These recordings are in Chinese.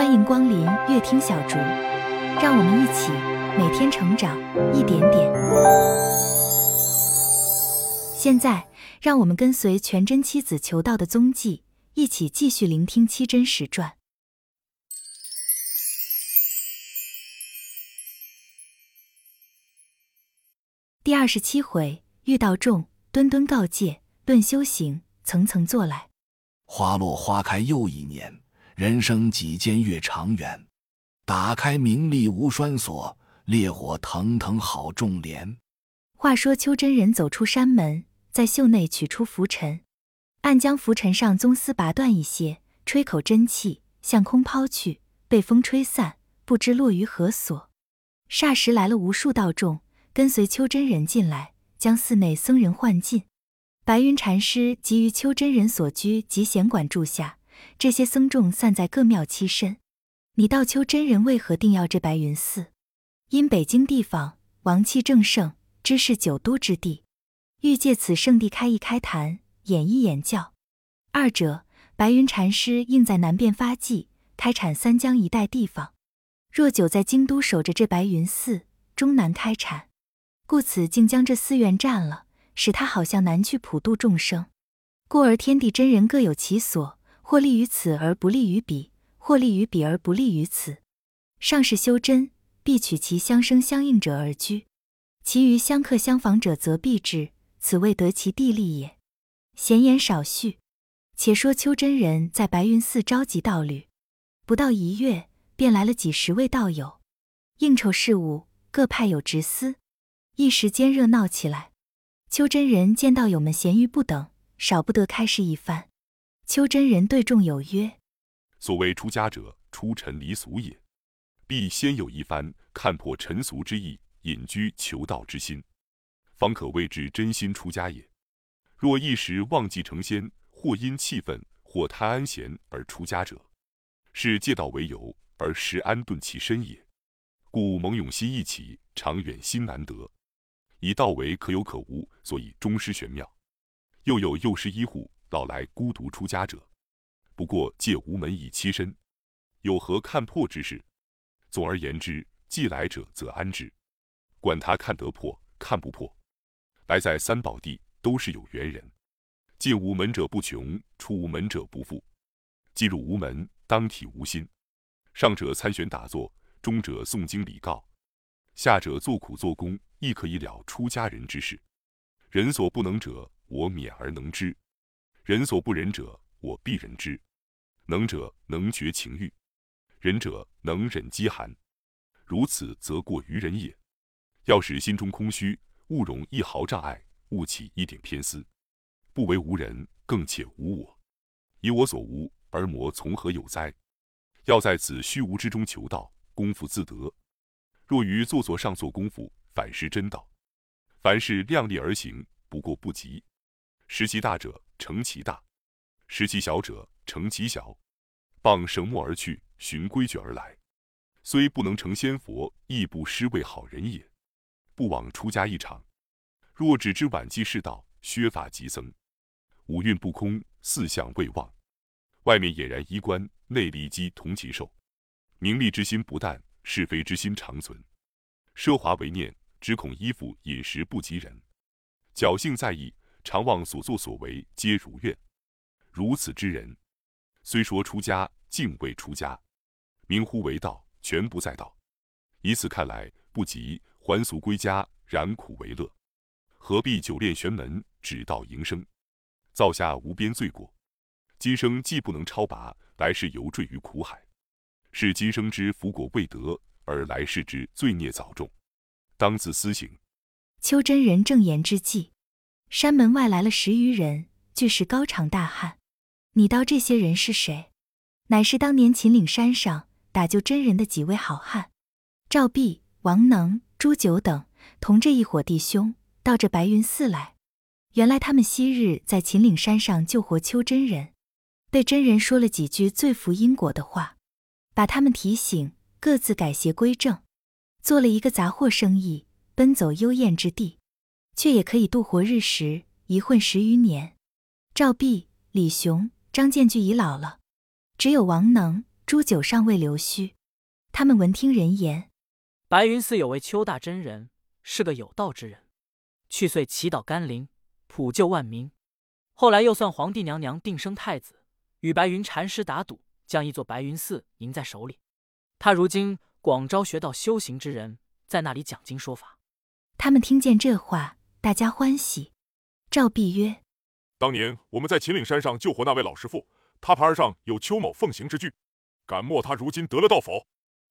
欢迎光临乐听小竹，让我们一起每天成长一点点。现在，让我们跟随全真七子求道的踪迹，一起继续聆听七真实传第二十七回：遇到众，敦敦告诫，论修行，层层做来。花落花开又一年。人生几间月长圆，打开名利无栓锁，烈火腾腾好种莲。话说邱真人走出山门，在袖内取出拂尘，暗将拂尘上宗丝拔断一些，吹口真气，向空抛去，被风吹散，不知落于何所。霎时来了无数道众，跟随邱真人进来，将寺内僧人唤进。白云禅师即于邱真人所居集贤馆住下。这些僧众散在各庙栖身。你道丘真人为何定要这白云寺？因北京地方王气正盛，知是九都之地，欲借此圣地开一开坛，演一演教。二者，白云禅师应在南边发迹，开阐三江一带地方。若久在京都守着这白云寺，终难开阐，故此竟将这寺院占了，使他好像难去普度众生。故而天地真人各有其所。或利于此而不利于彼，或利于彼而不利于此。上士修真，必取其相生相应者而居；其余相克相仿者，则避之。此谓得其地利也。闲言少叙，且说邱真人在白云寺召集道侣，不到一月，便来了几十位道友。应酬事务，各派有职司，一时间热闹起来。邱真人见道友们闲余不等，少不得开示一番。邱真人对众有曰：“所谓出家者，出尘离俗也，必先有一番看破尘俗之意，隐居求道之心，方可谓之真心出家也。若一时忘记成仙，或因气愤，或贪安闲而出家者，是借道为由而实安顿其身也。故蒙永熙一起，长远心难得，以道为可有可无，所以终失玄妙。又有幼师医护。”老来孤独出家者，不过借无门以栖身，有何看破之事？总而言之，既来者则安之，管他看得破看不破。来在三宝地都是有缘人，进无门者不穷，出无门者不富。进入无门，当体无心。上者参选打坐，中者诵经礼告，下者做苦做工，亦可以了出家人之事。人所不能者，我免而能之。人所不忍者，我必忍之；能者能绝情欲，忍者能忍饥寒。如此则过于人也。要使心中空虚，勿容一毫障碍，勿起一点偏私，不为无人，更且无我。以我所无而魔从何有哉？要在此虚无之中求道，功夫自得。若于做作上做功夫，反失真道。凡事量力而行，不过不及。时其大者。成其大，识其小者成其小，傍绳墨而去，循规矩而来，虽不能成仙佛，亦不失为好人也。不枉出家一场。若只知晚继世道，削发即僧，五蕴不空，四相未忘，外面俨然衣冠，内离机同其寿。名利之心不淡，是非之心长存。奢华为念，只恐衣服饮食不及人。侥幸在意。常望所作所为皆如愿，如此之人，虽说出家，竟未出家，名乎为道，全不在道。以此看来，不及还俗归家，染苦为乐，何必久恋玄门，只道营生，造下无边罪过？今生既不能超拔，来世犹坠于苦海，是今生之福果未得，而来世之罪孽早重，当自思省。秋真人正言之际。山门外来了十余人，俱是高长大汉。你道这些人是谁？乃是当年秦岭山上打救真人的几位好汉，赵弼、王能、朱九等，同这一伙弟兄到这白云寺来。原来他们昔日在秦岭山上救活邱真人，被真人说了几句罪福因果的话，把他们提醒，各自改邪归正，做了一个杂货生意，奔走幽燕之地。却也可以度活日时，一混十余年。赵弼、李雄、张建巨已老了，只有王能、朱九尚未留须，他们闻听人言，白云寺有位丘大真人，是个有道之人，去岁祈祷甘霖，普救万民。后来又算皇帝娘娘定生太子，与白云禅师打赌，将一座白云寺赢在手里。他如今广招学道修行之人，在那里讲经说法。他们听见这话，大家欢喜。赵弼曰：“当年我们在秦岭山上救活那位老师傅，他牌上有邱某奉行之句，敢莫他如今得了道否？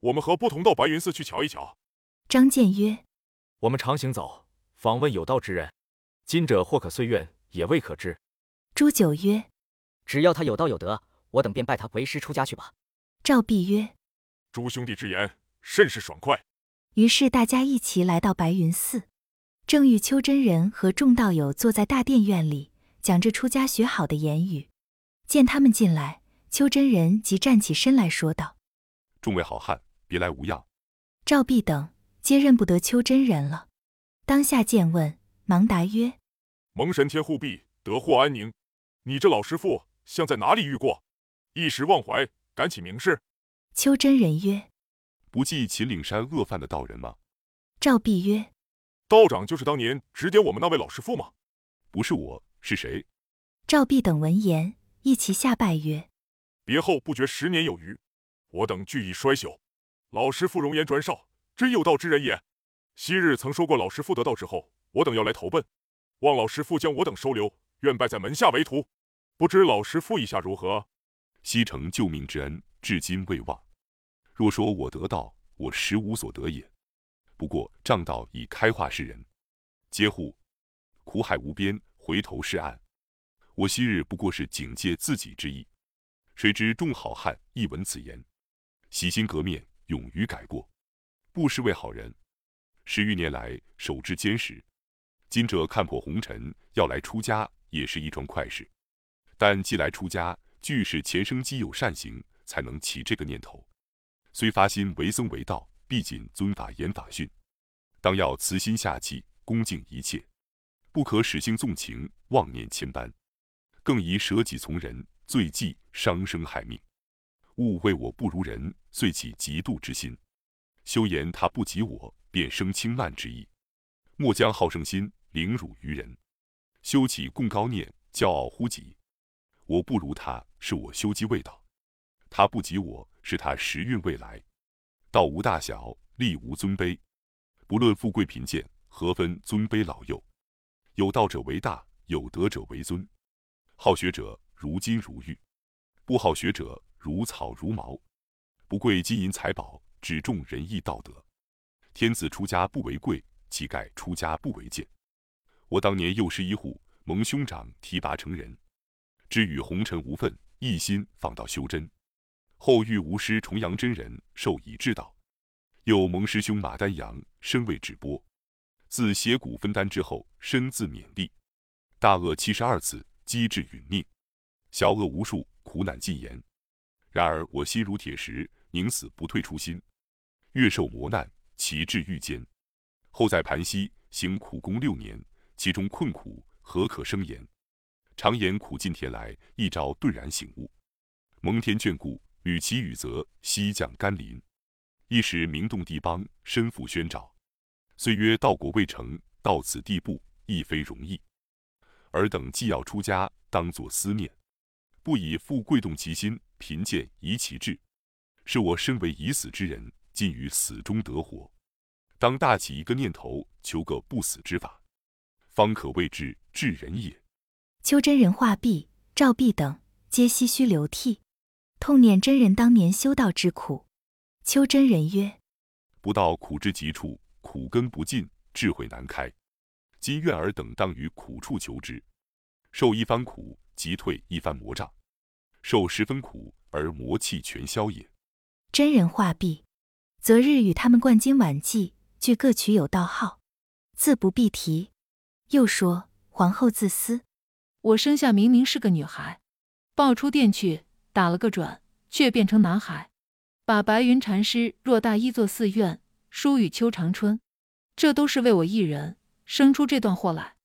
我们何不同到白云寺去瞧一瞧？”张健曰：“我们常行走，访问有道之人，今者或可遂愿，也未可知。”朱九曰：“只要他有道有德，我等便拜他为师出家去吧。”赵弼曰：“诸兄弟之言甚是爽快。”于是大家一齐来到白云寺，正遇邱真人和众道友坐在大殿院里讲着出家学好的言语。见他们进来，邱真人即站起身来说道：“众位好汉，别来无恙。”赵必等皆认不得邱真人了，当下见问，忙答曰：“蒙神天护庇，得获安宁。”你这老师傅像在哪里遇过？一时忘怀，敢起名示？邱真人曰：“不记秦岭山恶犯的道人吗？”赵必曰：“道长就是当年指点我们那位老师傅吗？”不是我，是谁？赵弼等闻言，一齐下拜曰：“别后不觉十年有余，我等俱已衰朽。老师傅容颜转少，真有道之人也。昔日曾说过，老师傅得道之后，我等要来投奔，望老师傅将我等收留。”愿拜在门下为徒，不知老师傅意下如何？西城救命之恩，至今未忘。若说我得道，我实无所得也。不过仗道已开化世人，嗟乎！苦海无边，回头是岸。我昔日不过是警戒自己之意，谁知众好汉一闻此言，洗心革面，勇于改过，不失为好人。十余年来，守至坚实。今者看破红尘，要来出家。也是一桩快事，但既来出家，俱是前生积有善行，才能起这个念头。虽发心为僧为道，必谨遵法严法训，当要慈心下气，恭敬一切，不可使性纵情，妄念千般，更宜舍己从人，罪忌伤生害命。勿为我不如人，遂起嫉妒之心；修言他不及我，便生轻慢之意。莫将好胜心凌辱于人。修起共高念，骄傲乎己。我不如他，是我修机未到；他不及我，是他时运未来。道无大小，力无尊卑，不论富贵贫贱，何分尊卑老幼？有道者为大，有德者为尊。好学者如金如玉，不好学者如草如毛。不贵金银财宝，只重仁义道德。天子出家不为贵，乞丐出家不为贱。我当年幼师一户，蒙兄长提拔成人，知与红尘无分，一心放道修真。后遇无师重阳真人，授以至道，又蒙师兄马丹阳身为止波，自邪骨分丹之后，身自勉励。大恶七十二次，机智殒命；小恶无数，苦难尽言。然而我心如铁石，宁死不退初心。越受磨难，其志愈坚。后在盘溪行苦功六年。其中困苦何可生言？常言苦尽甜来，一朝顿然醒悟。蒙天眷顾，与其雨泽，西降甘霖，一时名动地邦，身负宣召。虽曰道果未成，到此地步亦非容易。尔等既要出家，当作思念，不以富贵动其心，贫贱移其志。是我身为已死之人，尽于死中得活，当大起一个念头，求个不死之法。方可谓之至人也。秋真人画壁，赵壁等皆唏嘘流涕，痛念真人当年修道之苦。丘真人曰：“不到苦之极处，苦根不尽，智慧难开。今愿尔等当于苦处求之，受一番苦，即退一番魔障；受十分苦，而魔气全消也。”真人话毕，择日与他们灌今晚祭，俱各取有道号，自不必提。又说皇后自私，我生下明明是个女孩，抱出殿去打了个转，却变成男孩。把白云禅师偌大一座寺院疏与秋长春，这都是为我一人生出这段祸来。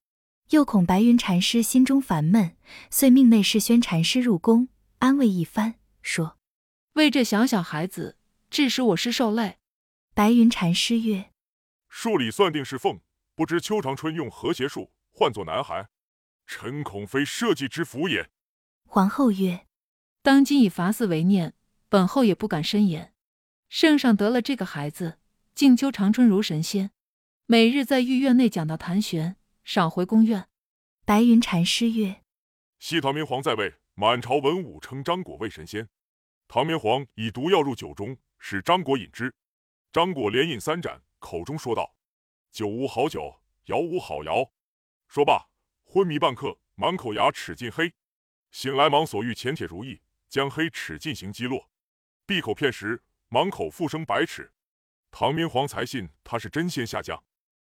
又恐白云禅师心中烦闷，遂命内侍宣禅师入宫安慰一番，说：为这小小孩子，致使我师受累。白云禅师曰：“数里算定是凤，不知秋长春用何邪术唤作男孩？臣恐非社稷之福也。”皇后曰：“当今以伐寺为念，本后也不敢深言。圣上得了这个孩子，静秋长春如神仙，每日在御院内讲道谈玄，少回宫院。”白云禅师曰：“西唐明皇在位，满朝文武称张果为神仙。唐明皇以毒药入酒中，使张果饮之。张果连饮三盏，口中说道：‘酒无好酒，肴无好肴。’说罢，昏迷半刻，满口牙齿尽黑。醒来，忙所欲前铁如意，将黑齿进行击落。闭口片时，满口复生白齿。唐明皇才信他是真仙下降。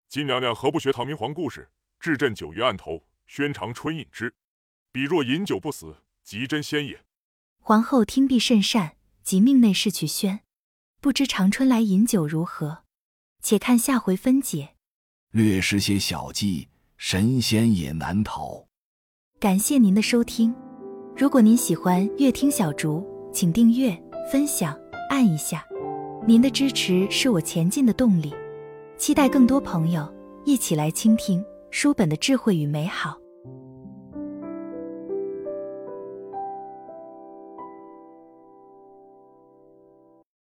金娘娘何不学唐明皇故事，置朕酒于案头？”宣长春饮之，彼若饮酒不死，即真仙也。皇后听毕甚善，即命内侍去宣。不知长春来饮酒如何？且看下回分解。略施些小计，神仙也难逃。感谢您的收听。如果您喜欢乐听小竹，请订阅、分享、按一下。您的支持是我前进的动力。期待更多朋友一起来倾听。书本的智慧与美好。